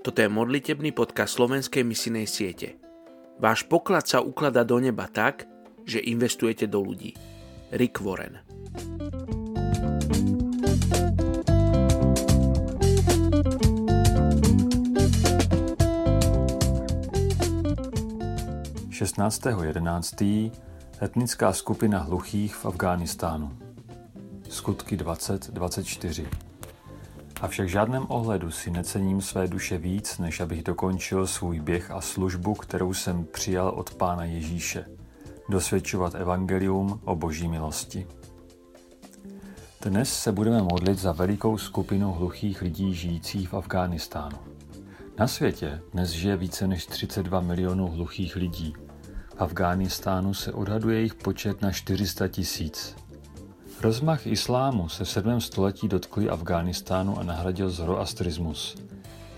Toto je modlitebný podcast slovenskej misinej siete. Váš poklad sa ukladá do neba tak, že investujete do ľudí. Rick Warren 16.11. etnická skupina hluchých v Afghánistánu. Skutky 2024. Avšak v žádném ohledu si necením své duše víc, než abych dokončil svůj běh a službu, kterou jsem přijal od Pána Ježíše. Dosvědčovat evangelium o boží milosti. Dnes se budeme modlit za velikou skupinu hluchých lidí žijících v Afghánistánu. Na světě dnes žije více než 32 milionů hluchých lidí, Afghánistánu se odhaduje jejich počet na 400 tisíc. Rozmach islámu se v 7. století dotkli Afghánistánu a nahradil zoroastrismus.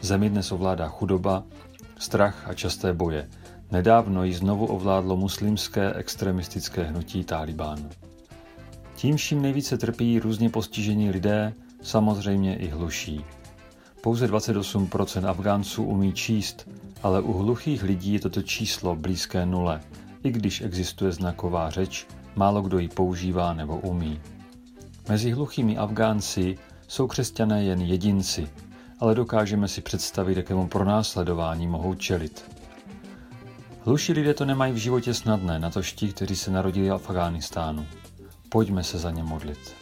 Zemi dnes ovládá chudoba, strach a časté boje. Nedávno ji znovu ovládlo muslimské extremistické hnutí Taliban. Tím, čím nejvíce trpí různě postižení lidé, samozřejmě i hluší. Pouze 28% Afgánců umí číst, ale u hluchých lidí je toto číslo blízké nule. I když existuje znaková řeč, málo kdo ji používá nebo umí. Mezi hluchými Afgánci jsou křesťané jen jedinci, ale dokážeme si představit, jakému pronásledování mohou čelit. Hluší lidé to nemají v životě snadné, na to ti, kteří se narodili v Afghánistánu. Pojďme se za ně modlit.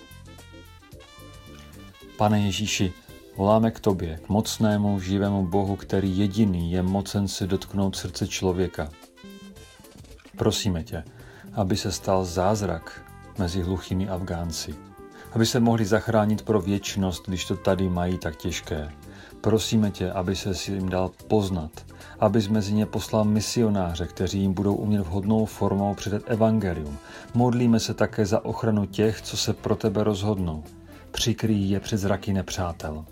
Pane Ježíši, Voláme k tobě, k mocnému, živému Bohu, který jediný je mocen se dotknout srdce člověka. Prosíme tě, aby se stal zázrak mezi hluchými Afgánci, aby se mohli zachránit pro věčnost, když to tady mají tak těžké. Prosíme tě, aby se si jim dal poznat, abys mezi ně poslal misionáře, kteří jim budou umět vhodnou formou předat evangelium. Modlíme se také za ochranu těch, co se pro tebe rozhodnou. Přikryjí je před zraky nepřátel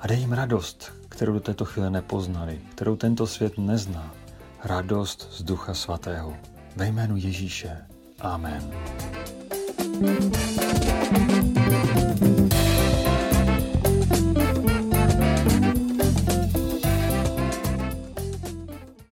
a dej jim radost, kterou do této chvíle nepoznali, kterou tento svět nezná. Radost z Ducha Svatého. Ve jménu Ježíše. Amen. thank you